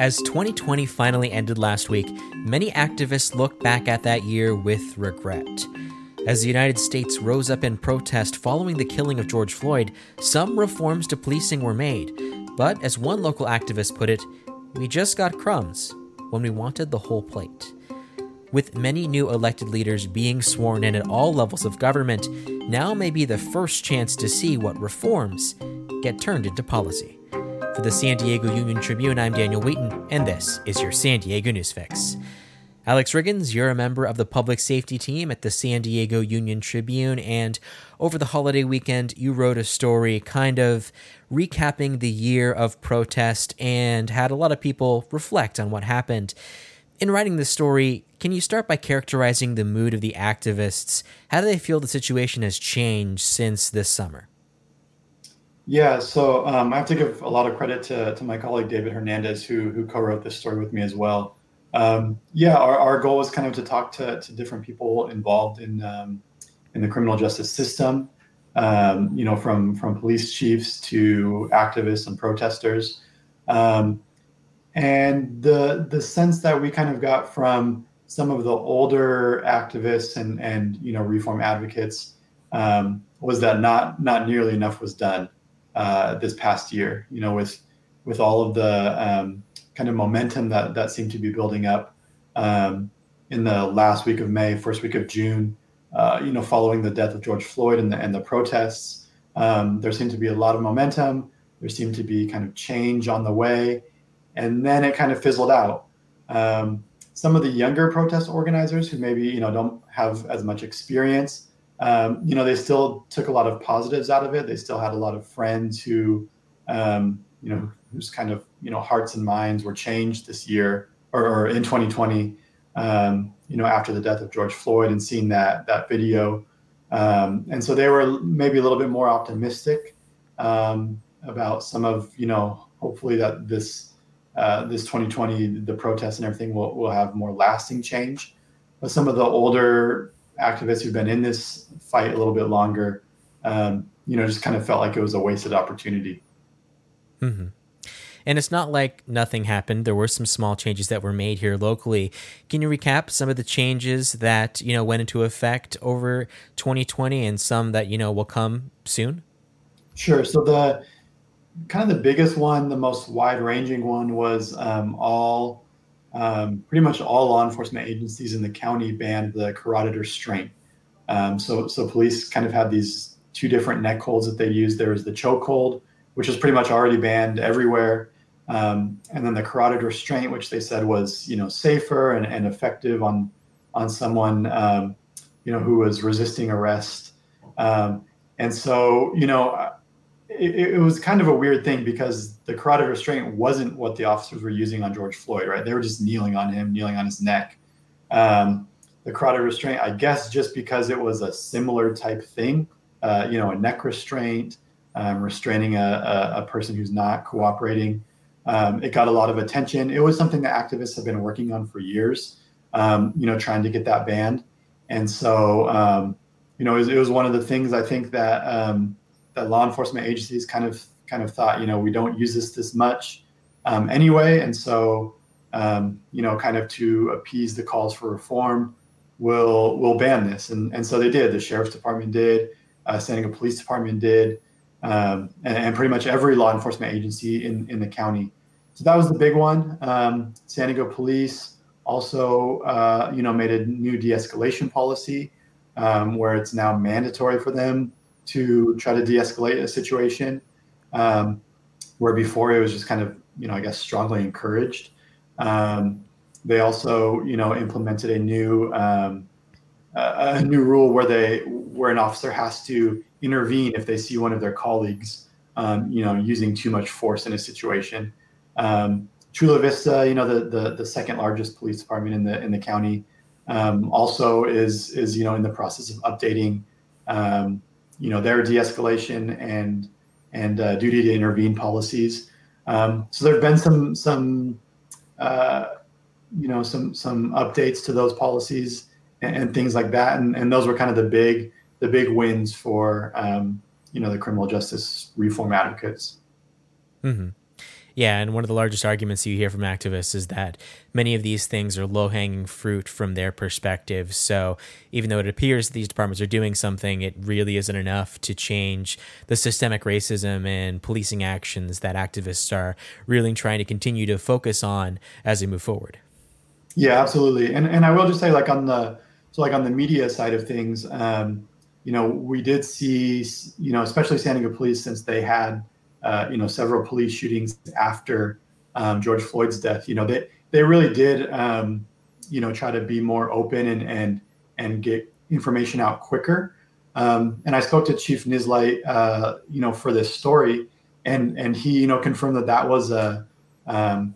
As 2020 finally ended last week, many activists look back at that year with regret. As the United States rose up in protest following the killing of George Floyd, some reforms to policing were made. But as one local activist put it, we just got crumbs when we wanted the whole plate. With many new elected leaders being sworn in at all levels of government, now may be the first chance to see what reforms get turned into policy. For the San Diego Union Tribune, I'm Daniel Wheaton, and this is your San Diego News Fix. Alex Riggins, you're a member of the public safety team at the San Diego Union Tribune, and over the holiday weekend, you wrote a story kind of recapping the year of protest and had a lot of people reflect on what happened. In writing this story, can you start by characterizing the mood of the activists? How do they feel the situation has changed since this summer? Yeah, so um, I have to give a lot of credit to, to my colleague David Hernandez, who who co-wrote this story with me as well. Um, yeah, our, our goal was kind of to talk to, to different people involved in um, in the criminal justice system. Um, you know, from from police chiefs to activists and protesters, um, and the the sense that we kind of got from some of the older activists and and you know reform advocates um, was that not not nearly enough was done uh, this past year. You know, with with all of the um, kind of momentum that that seemed to be building up um, in the last week of May, first week of June. Uh, you know, following the death of George Floyd and the and the protests, um, there seemed to be a lot of momentum. There seemed to be kind of change on the way, and then it kind of fizzled out. Um, some of the younger protest organizers who maybe you know don't have as much experience um, you know, they still took a lot of positives out of it. They still had a lot of friends who, um, you know, whose kind of you know hearts and minds were changed this year or, or in 2020. Um, you know, after the death of George Floyd and seeing that that video, um, and so they were maybe a little bit more optimistic um, about some of you know, hopefully that this uh, this 2020 the protests and everything will will have more lasting change. But some of the older activists who've been in this fight a little bit longer, um, you know, just kind of felt like it was a wasted opportunity. Mm-hmm. And it's not like nothing happened. There were some small changes that were made here locally. Can you recap some of the changes that you know went into effect over 2020 and some that you know will come soon? Sure. So the kind of the biggest one, the most wide-ranging one, was um, all um, pretty much all law enforcement agencies in the county banned the carotid restraint. Um, so, so police kind of had these two different neck holds that they used. There was the choke hold, which was pretty much already banned everywhere, um, and then the carotid restraint, which they said was you know safer and, and effective on on someone um, you know who was resisting arrest. Um, and so you know it, it, was kind of a weird thing because the carotid restraint wasn't what the officers were using on George Floyd, right? They were just kneeling on him, kneeling on his neck. Um, the carotid restraint, I guess, just because it was a similar type thing, uh, you know, a neck restraint, um, restraining a, a, a, person who's not cooperating. Um, it got a lot of attention. It was something that activists have been working on for years, um, you know, trying to get that banned. And so, um, you know, it was, it was, one of the things I think that um, that law enforcement agencies kind of kind of thought, you know, we don't use this this much um, anyway, and so um, you know, kind of to appease the calls for reform, will will ban this, and and so they did. The sheriff's department did, uh, San Diego Police Department did, um, and, and, pretty much every law enforcement agency in in the county. So that was the big one. Um, San Diego Police also, uh, you know, made a new de-escalation policy um, where it's now mandatory for them to try to de-escalate a situation um, where before it was just kind of you know i guess strongly encouraged. Um, they also you know implemented a new um, a new rule where they where an officer has to intervene if they see one of their colleagues um, you know using too much force in a situation. Um, chula vista you know the, the the second largest police department in the in the county um, also is is you know in the process of updating um, you know their de-escalation and and uh, duty to intervene policies. Um, so there have been some some uh, you know some some updates to those policies and, and, things like that, and, and those were kind of the big the big wins for um, you know the criminal justice reform advocates. Mm-hmm. Yeah, and one of the largest arguments you hear from activists is that many of these things are low hanging fruit from their perspective. So even though it appears these departments are doing something, it really isn't enough to change the systemic racism and policing actions that activists are really trying to continue to focus on as we move forward. Yeah, absolutely. And and I will just say, like on the so like on the media side of things, um, you know, we did see, you know, especially San Diego police since they had uh, you know, several police shootings after um, George Floyd's death. You know, they they really did, um, you know, try to be more open and and and get information out quicker. Um, and I spoke to Chief Nisleit, uh, you know, for this story, and and he, you know, confirmed that that was a um,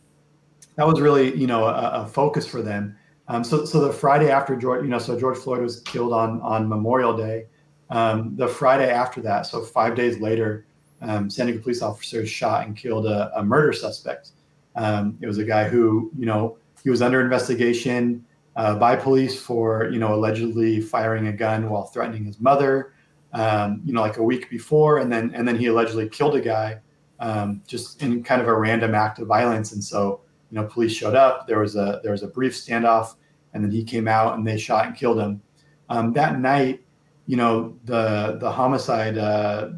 that was really, you know, a, a focus for them. Um, so so the Friday after George, you know, so George Floyd was killed on on Memorial Day. Um, the Friday after that, so five days later, um, San Diego police officers shot and killed a, a murder suspect. Um, it was a guy who, you know, he was under investigation uh, by police for, you know, allegedly firing a gun while threatening his mother. Um, you know, like a week before, and then and then he allegedly killed a guy um, just in kind of a random act of violence. And so, you know, police showed up. There was a there was a brief standoff, and then he came out and they shot and killed him. Um, that night, you know, the the homicide uh,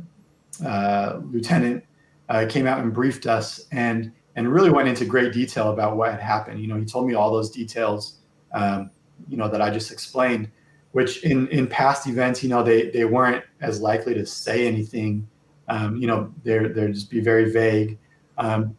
uh, lieutenant uh, came out and briefed us and and really went into great detail about what had happened. You know, he told me all those details, um, you know, that I just explained. Which in in past events, you know, they they weren't as likely to say anything. Um, you know, they're they're just be very vague. Um,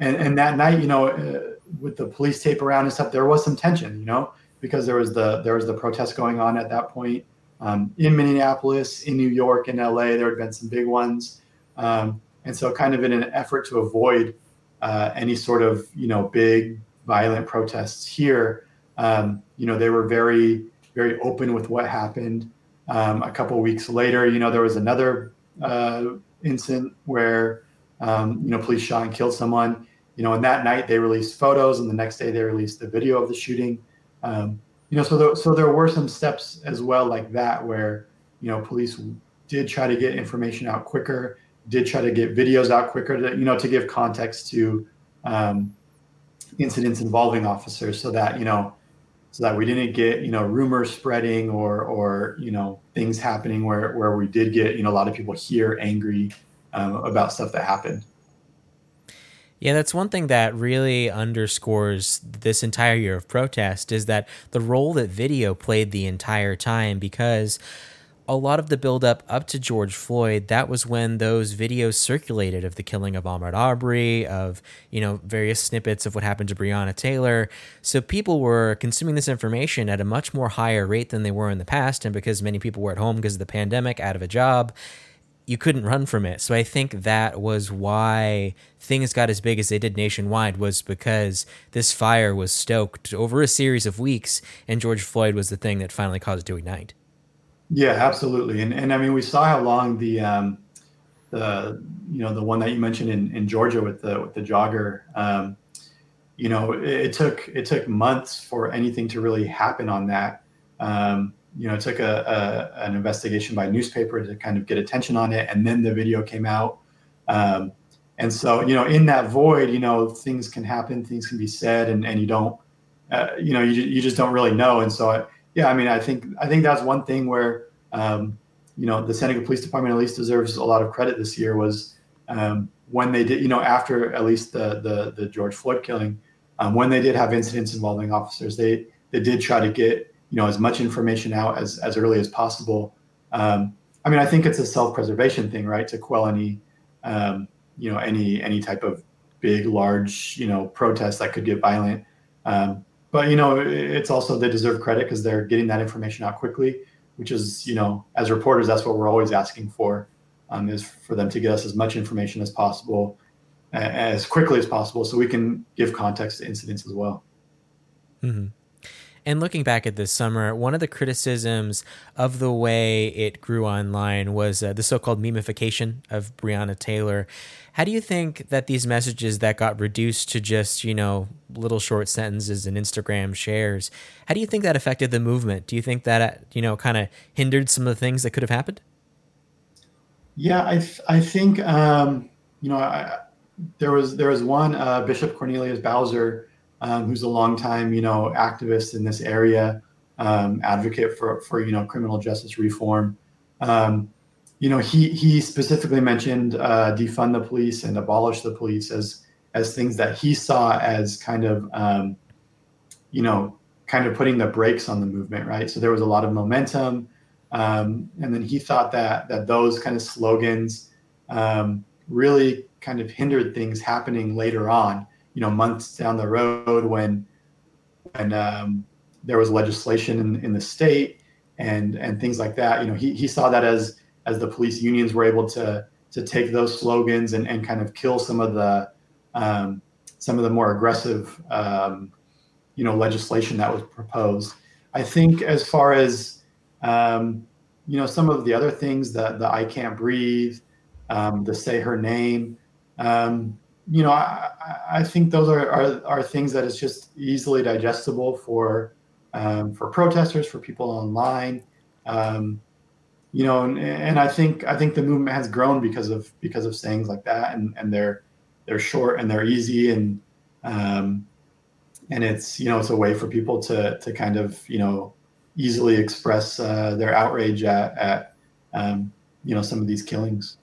and and that night, you know, uh, with the police tape around and stuff, there was some tension. You know, because there was the there was the protest going on at that point um, in Minneapolis, in New York, in LA. There had been some big ones, um, and so kind of in an effort to avoid uh, any sort of you know big violent protests here, um, you know they were very very open with what happened. Um, a couple weeks later, you know there was another uh, incident where um, you know police shot and killed someone. You know, and that night they released photos, and the next day they released the video of the shooting. Um, you know, so there, so there were some steps as well like that where you know police did try to get information out quicker, did try to get videos out quicker, to, you know, to give context to um, incidents involving officers, so that you know, so that we didn't get you know rumors spreading or or you know things happening where where we did get you know a lot of people here angry um, about stuff that happened. Yeah, that's one thing that really underscores this entire year of protest is that the role that video played the entire time because a lot of the buildup up to George Floyd, that was when those videos circulated of the killing of Ahmaud Arbery, of, you know, various snippets of what happened to Breonna Taylor. So people were consuming this information at a much more higher rate than they were in the past. And because many people were at home because of the pandemic, out of a job, you couldn't run from it. So I think that was why things got as big as they did nationwide was because this fire was stoked over a series of weeks and George Floyd was the thing that finally caused it to ignite. Yeah, absolutely. And and I mean we saw how long the um the you know the one that you mentioned in, in Georgia with the with the jogger um you know it, it took it took months for anything to really happen on that um you know, it took a, a, an investigation by newspaper to kind of get attention on it, and then the video came out. Um, and so, you know, in that void, you know, things can happen, things can be said, and, and you don't, uh, you know, you, you just don't really know. And so, I, yeah, I mean, I think I think that's one thing where, um, you know, the San Diego Police Department at least deserves a lot of credit this year was um, when they did, you know, after at least the the, the George Floyd killing, um, when they did have incidents involving officers, they they did try to get you know as much information out as as early as possible. Um, I mean, I think it's a self-preservation thing, right? To quell any um, you know any any type of big, large you know protest that could get violent. Um, but you know, it's also they deserve credit because they're getting that information out quickly, which is you know as reporters that's what we're always asking for um, is for them to get us as much information as possible as quickly as possible so we can give context to incidents as well. Mm-hmm. And looking back at this summer, one of the criticisms of the way it grew online was uh, the so called memification of Breonna Taylor. How do you think that these messages that got reduced to just, you know, little short sentences and Instagram shares, how do you think that affected the movement? Do you think that, uh, you know, kind of hindered some of the things that could have happened? Yeah, I, th- I think, um, you know, I, there was there was one uh, Bishop Cornelius Bowser, um, who's a longtime you know activist in this area, um, advocate for for you know criminal justice reform. Um, you know, he he specifically mentioned uh, defund the police and abolish the police as as things that he saw as kind of um, you know kind of putting the brakes on the movement, right? So there was a lot of momentum, um, and then he thought that that those kind of slogans um, really kind of hindered things happening later on. You know, months down the road when when um, there was legislation in, in the state and and things like that. You know, he he saw that as as the police unions were able to to take those slogans and, and kind of kill some of the um, some of the more aggressive um, you know legislation that was proposed. I think as far as um, you know some of the other things that the I can't breathe, um, the say her name. Um, you know, I, I think those are, are, are things that is just easily digestible for um, for protesters, for people online. Um, you know, and, and I think I think the movement has grown because of because of sayings like that, and and they're they're short and they're easy, and um, and it's you know it's a way for people to to kind of you know easily express uh, their outrage at at um, you know some of these killings.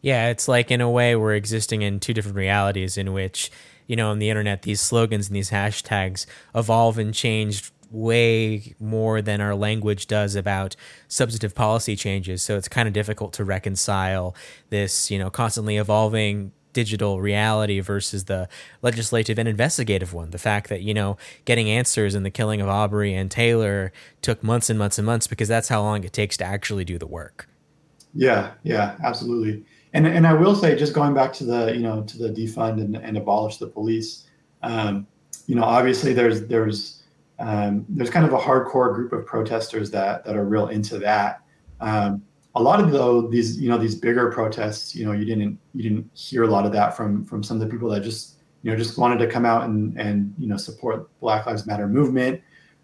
Yeah, it's like in a way we're existing in two different realities in which you know on the internet these slogans and these hashtags evolve and change way more than our language does about substantive policy changes. So it's kind of difficult to reconcile this, you know, constantly evolving digital reality versus the legislative and investigative one. The fact that, you know, getting answers in the killing of Arbery and Taylor took months and months and months because that's how long it takes to actually do the work. Yeah, yeah, absolutely. And and I will say, just going back to the, you know, to the defund and, and abolish the police, um, you know, obviously there's there's um, there's kind of a hardcore group of protesters that that are real into that. Um, a lot of though these you know these bigger protests, you know, you didn't you didn't hear a lot of that from from some of the people that just you know just wanted to come out and and you know support Black Lives Matter movement,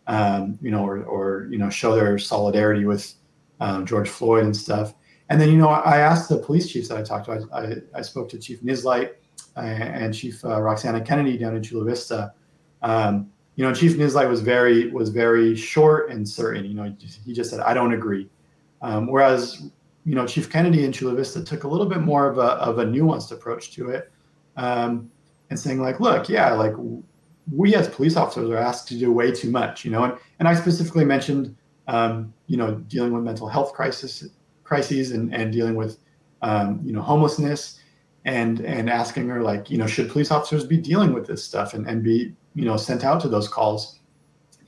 um, you know, or or you know show their solidarity with um, George Floyd and stuff. And then you know I asked the police chiefs that I talked to. I, I, I spoke to Chief Nisleit uh, and Chief uh, Roxana Kennedy down in Chula Vista. Um, you know, Chief Nisleit was very was very short and certain. You know, he just said, "I don't agree." Um, whereas, you know, Chief Kennedy in Chula Vista took a little bit more of a of a nuanced approach to it, um, and saying like, "Look, yeah, like we as police officers are asked to do way too much." You know, and and I specifically mentioned, um, you know, dealing with mental health crisis crises and and dealing with, um, you know, homelessness and and asking her like you know should police officers be dealing with this stuff and, and be you know sent out to those calls?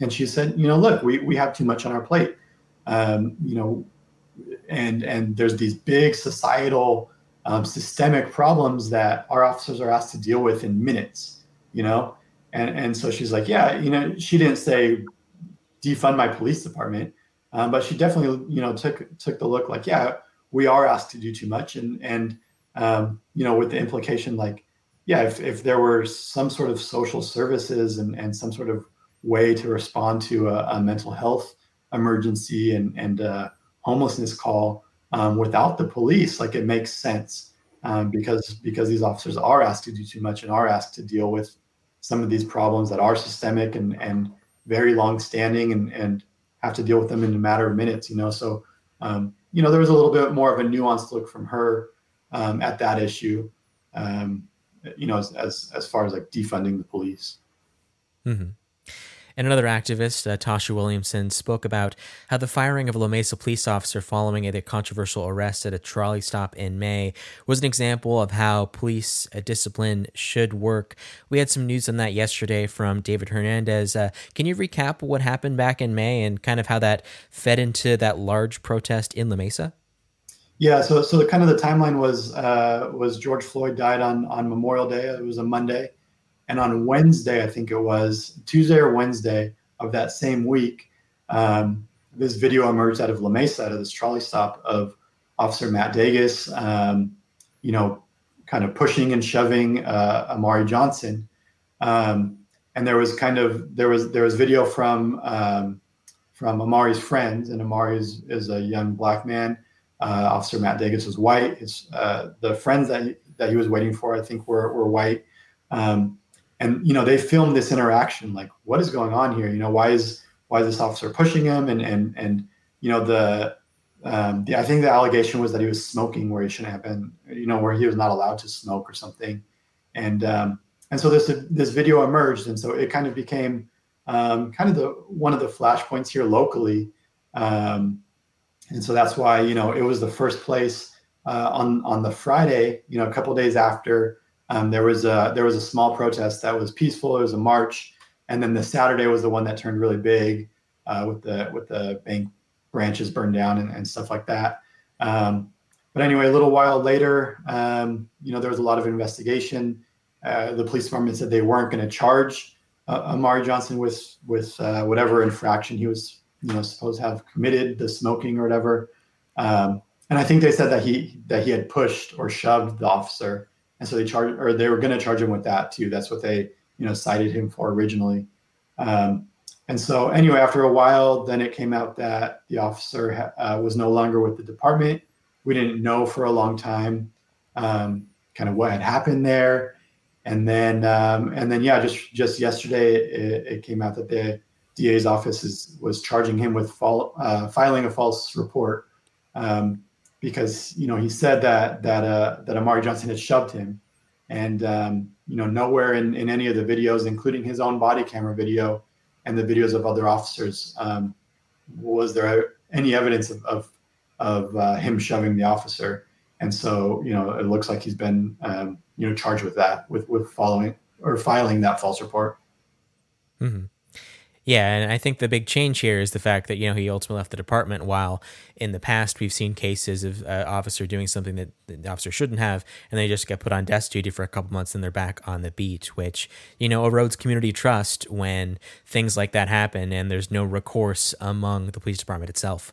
And she said you know look we, we have too much on our plate. Um, you know and and there's these big societal um, systemic problems that our officers are asked to deal with in minutes you know? And and so she's like yeah you know she didn't say defund my police department um, but she definitely you know took took the look like yeah we are asked to do too much. And and um, you know, with the implication like, yeah, if, if there were some sort of social services and, and some sort of way to respond to a, a mental health emergency and, and homelessness call um, without the police, like it makes sense um, because because these officers are asked to do too much and are asked to deal with some of these problems that are systemic and, and very long standing and, and have to deal with them in a matter of minutes, you know. So, um, you know, there was a little bit more of a nuanced look from her um, at that issue. Um, you know, as, as, as far as like defunding the police. Mm-hmm. And another activist, uh, Tasha Williamson, spoke about how the firing of a La Mesa police officer following a controversial arrest at a trolley stop in May was an example of how police uh, discipline should work. We had some news on that yesterday from David Hernandez. Uh, can you recap what happened back in May and kind of how that fed into that large protest in La Mesa? Yeah, so so the kind of the timeline was uh, was George Floyd died on on Memorial Day. It was a Monday, and on Wednesday, I think it was Tuesday or Wednesday of that same week, um, this video emerged out of La Mesa, out of this trolley stop of Officer Matt Dages, um, you know, kind of pushing and shoving uh, Amaurie Johnson, um, and there was kind of there was there was video from um, from Amaurie's friends, and Amaurie is, is a young black man uh, Officer Matt Dages was white. His uh, the friends that that he was waiting for, I think, were were white. Um, and you know, they filmed this interaction. Like, what is going on here? You know, why is why is this officer pushing him? And and and you know, the um, the I think the allegation was that he was smoking where he shouldn't have been. You know, where he was not allowed to smoke or something. And um, and so this this video emerged, and so it kind of became um, kind of the one of the flashpoints here locally. Um, and so that's why you know it was the first place uh, on on the Friday. You know, a couple days after um, there was a there was a small protest that was peaceful. It was a march, and then the Saturday was the one that turned really big uh, with the with the bank branches burned down and, and stuff like that. Um, but anyway, a little while later, um, you know, there was a lot of investigation. Uh, the police department said they weren't going to charge uh, Amaurie Johnson with with uh, whatever infraction he was, you know, supposed to have committed, the smoking or whatever. Um, and I think they said that he that he had pushed or shoved the officer, and so they charged or they were going to charge him with that too. That's what they you know cited him for originally. Um, and so anyway, after a while, then it came out that the officer uh, was no longer with the department. We didn't know for a long time um, kind of what had happened there and then um, and then yeah, just just yesterday it, it, came out that the DA's office is, was charging him with uh, filing a false report um, because you know he said that that uh, that Amaurie Johnson had shoved him, and um, you know nowhere in, in any of the videos, including his own body camera video and the videos of other officers, um, was there any evidence of of, of uh, him shoving the officer. And so you know it looks like he's been um, you know charged with that with with following or filing that false report. Mm-hmm. Yeah, and I think the big change here is the fact that you know he ultimately left the department. While in the past we've seen cases of uh, officer doing something that the officer shouldn't have, and they just get put on desk duty for a couple months, and they're back on the beat, which you know erodes community trust when things like that happen, and there's no recourse among the police department itself.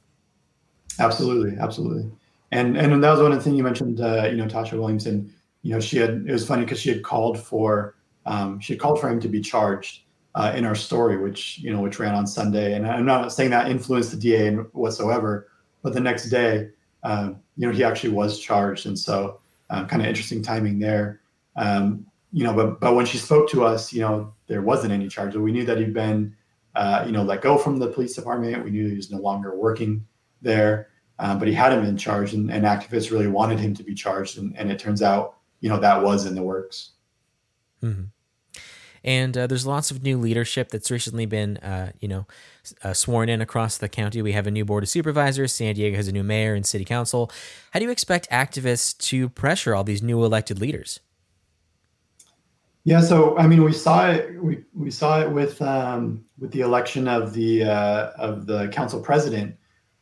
Absolutely, absolutely, and and that was one of the things you mentioned. Uh, you know, Tasha Williamson you know, she had, it was funny because she had called for, um, she had called for him to be charged uh, in our story, which, you know, which ran on Sunday. And I'm not saying that influenced the DA whatsoever, but the next day, um, you know, he actually was charged. And so um, kind of interesting timing there. Um, you know, but, but when she spoke to us, you know, there wasn't any charge. We knew that he'd been, uh, you know, let go from the police department. We knew he was no longer working there. Um, but he had him in charge and, and, activists really wanted him to be charged and, and, it turns out you know that was in the works. Mm-hmm. And uh, there's lots of new leadership that's recently been, uh, you know, uh, sworn in across the county. We have a new board of supervisors. San Diego has a new mayor and city council. How do you expect activists to pressure all these new elected leaders? Yeah, so I mean, we saw it. We, we saw it with um, with the election of the uh, of the council president.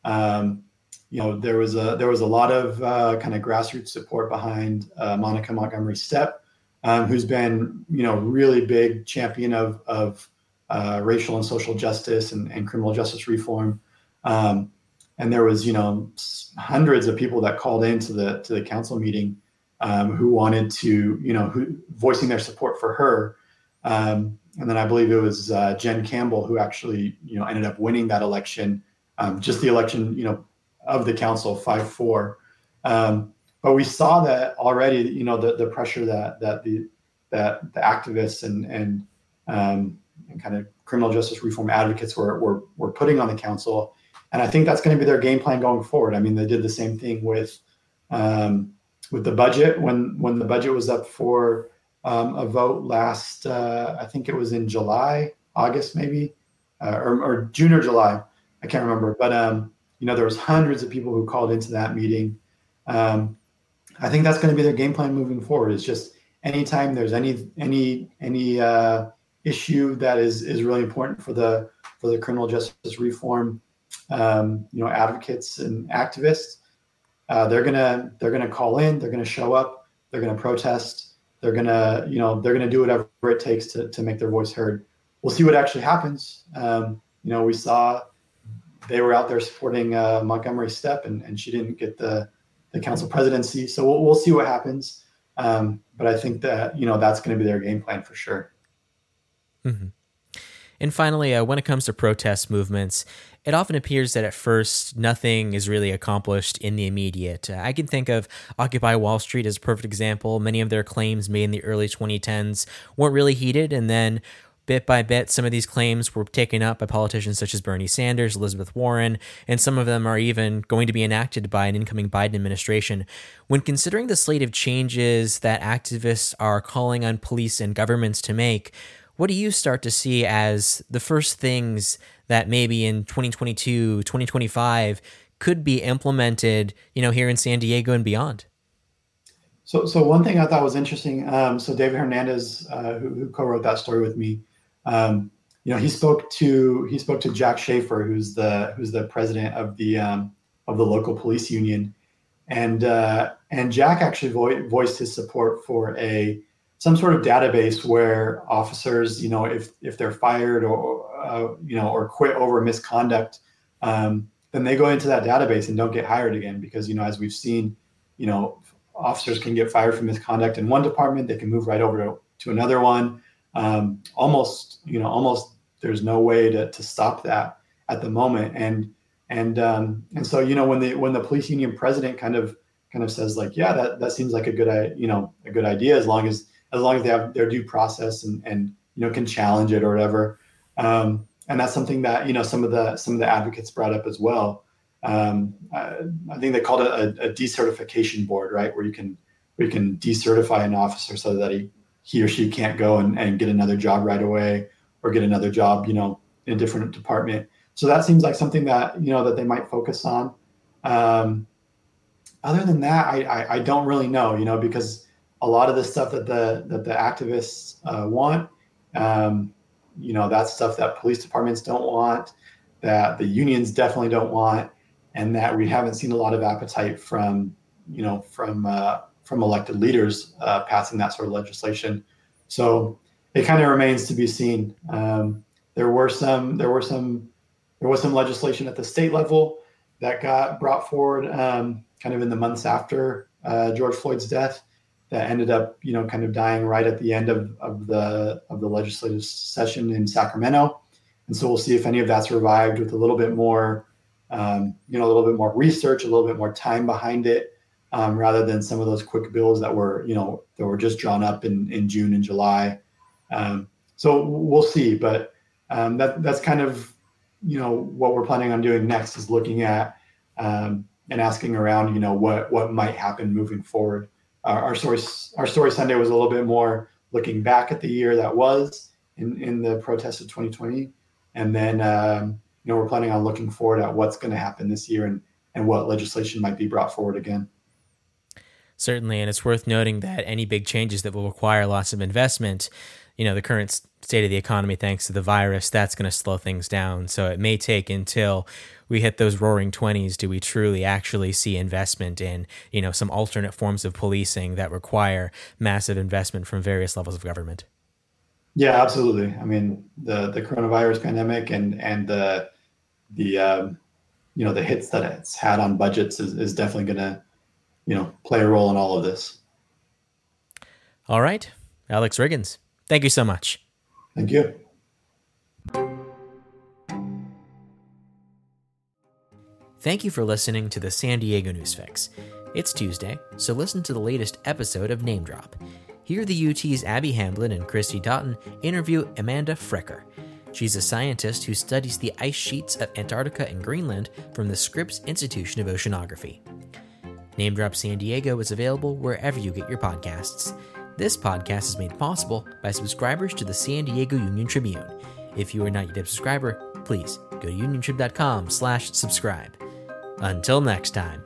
Um, you know there was a there was a lot of uh, kind of grassroots support behind uh, Monica Montgomery Steppe, um, who's been you know really big champion of of uh, racial and social justice and, and criminal justice reform. Um, and there was you know hundreds of people that called into the to the council meeting um, who wanted to you know who voicing their support for her. Um, and then I believe it was uh, Jen Campbell who actually you know ended up winning that election. Um, just the election you know of the council, five four. Um, but we saw that already. You know the the pressure that that the that the activists and and um, and kind of criminal justice reform advocates were, were were putting on the council, and I think that's going to be their game plan going forward. I mean, they did the same thing with um, with the budget when when the budget was up for um, a vote last. Uh, I think it was in July, August, maybe, uh, or, or June or July. I can't remember, but um, you know, there was hundreds of people who called into that meeting. Um, I think that's going to be their game plan moving forward. Is just anytime there's any any any uh, issue that is is really important for the for the criminal justice reform, um, you know, advocates and activists, uh, they're gonna they're gonna call in. They're gonna show up. They're gonna protest. They're gonna you know they're gonna do whatever it takes to to make their voice heard. We'll see what actually happens. Um, you know, we saw they were out there supporting uh, Montgomery Steppe, and, and she didn't get the the council presidency. So we'll, we'll see what happens. Um, but I think that you know that's going to be their game plan for sure. Mm-hmm. And finally, uh, when it comes to protest movements, it often appears that at first nothing is really accomplished in the immediate. Uh, I can think of Occupy Wall Street as a perfect example. Many of their claims made in the early 2010s weren't really heeded, and then bit by bit, some of these claims were taken up by politicians such as Bernie Sanders, Elizabeth Warren, and some of them are even going to be enacted by an incoming Biden administration. When considering the slate of changes that activists are calling on police and governments to make, what do you start to see as the first things that maybe in 2022, 2025 could be implemented, you know, here in San Diego and beyond? So, so one thing I thought was interesting. Um, so David Hernandez, uh, who, who, co-wrote that story with me, um, you know, he spoke to he spoke to Jack Schaefer, who's the who's the president of the um, of the local police union, and uh, and Jack actually vo- voiced his support for a some sort of database where officers, you know, if if they're fired or uh, you know or quit over misconduct, um, then they go into that database and don't get hired again because you know as we've seen, you know, officers can get fired for misconduct in one department, they can move right over to, to another one um, almost you know almost there's no way to, to stop that at the moment. And and um, and so you know when the when the police union president kind of kind of says like yeah that that seems like a good you know a good idea as long as as long as they have their due process and and you know can challenge it or whatever. Um, and that's something that you know some of the some of the advocates brought up as well. Um, I, I, think they called it a, a, decertification board right? Where you can where you can decertify an officer so that he he or she can't go and, and get another job right away or get another job, you know, in a different department. So that seems like something that, you know, that they might focus on. Um, other than that, I, I, I, don't really know, you know, because a lot of the stuff that the, that the activists uh, want, um, you know, that's stuff that police departments don't want, that the unions definitely don't want, and that we haven't seen a lot of appetite from, you know, from, uh, from elected leaders uh, passing that sort of legislation. So it kind of remains to be seen. Um, there were some there were some there was some legislation at the state level that got brought forward um, kind of in the months after uh, George Floyd's death that ended up you know kind of dying right at the end of, of the of the legislative session in Sacramento. And so we'll see if any of that's revived with a little bit more um, you know a little bit more research, a little bit more time behind it um, rather than some of those quick bills that were, you know, that were just drawn up in, in June and July. Um, so we'll see, but um, that that's kind of, you know, what we're planning on doing next is looking at um, and asking around, you know, what what might happen moving forward. Our, our story our story Sunday was a little bit more looking back at the year that was in in the protests of 2020, and then um, you know we're planning on looking forward at what's going to happen this year and and what legislation might be brought forward again. Certainly, and it's worth noting that any big changes that will require lots of investment, you know, the current state of the economy, thanks to the virus, that's going to slow things down. So it may take until we hit those roaring 20s do we truly actually see investment in, you know, some alternate forms of policing that require massive investment from various levels of government. Yeah, absolutely. I mean, the the coronavirus pandemic and and the the um, you know the hits that it's had on budgets is, is definitely going to you know, play a role in all of this. All right. Alex Riggins, thank you so much. Thank you. Thank you for listening to the San Diego News Fix. It's Tuesday, so listen to the latest episode of Name Drop. Hear the UT's Abby Hamblin and Christy Doughton interview Amanda Fricker. She's a scientist who studies the ice sheets of Antarctica and Greenland from the Scripps Institution of Oceanography. Name Drop San Diego is available wherever you get your podcasts. This podcast is made possible by subscribers to the San Diego Union Tribune. If you are not yet a subscriber, please go to uniontrib.com slash subscribe. Until next time.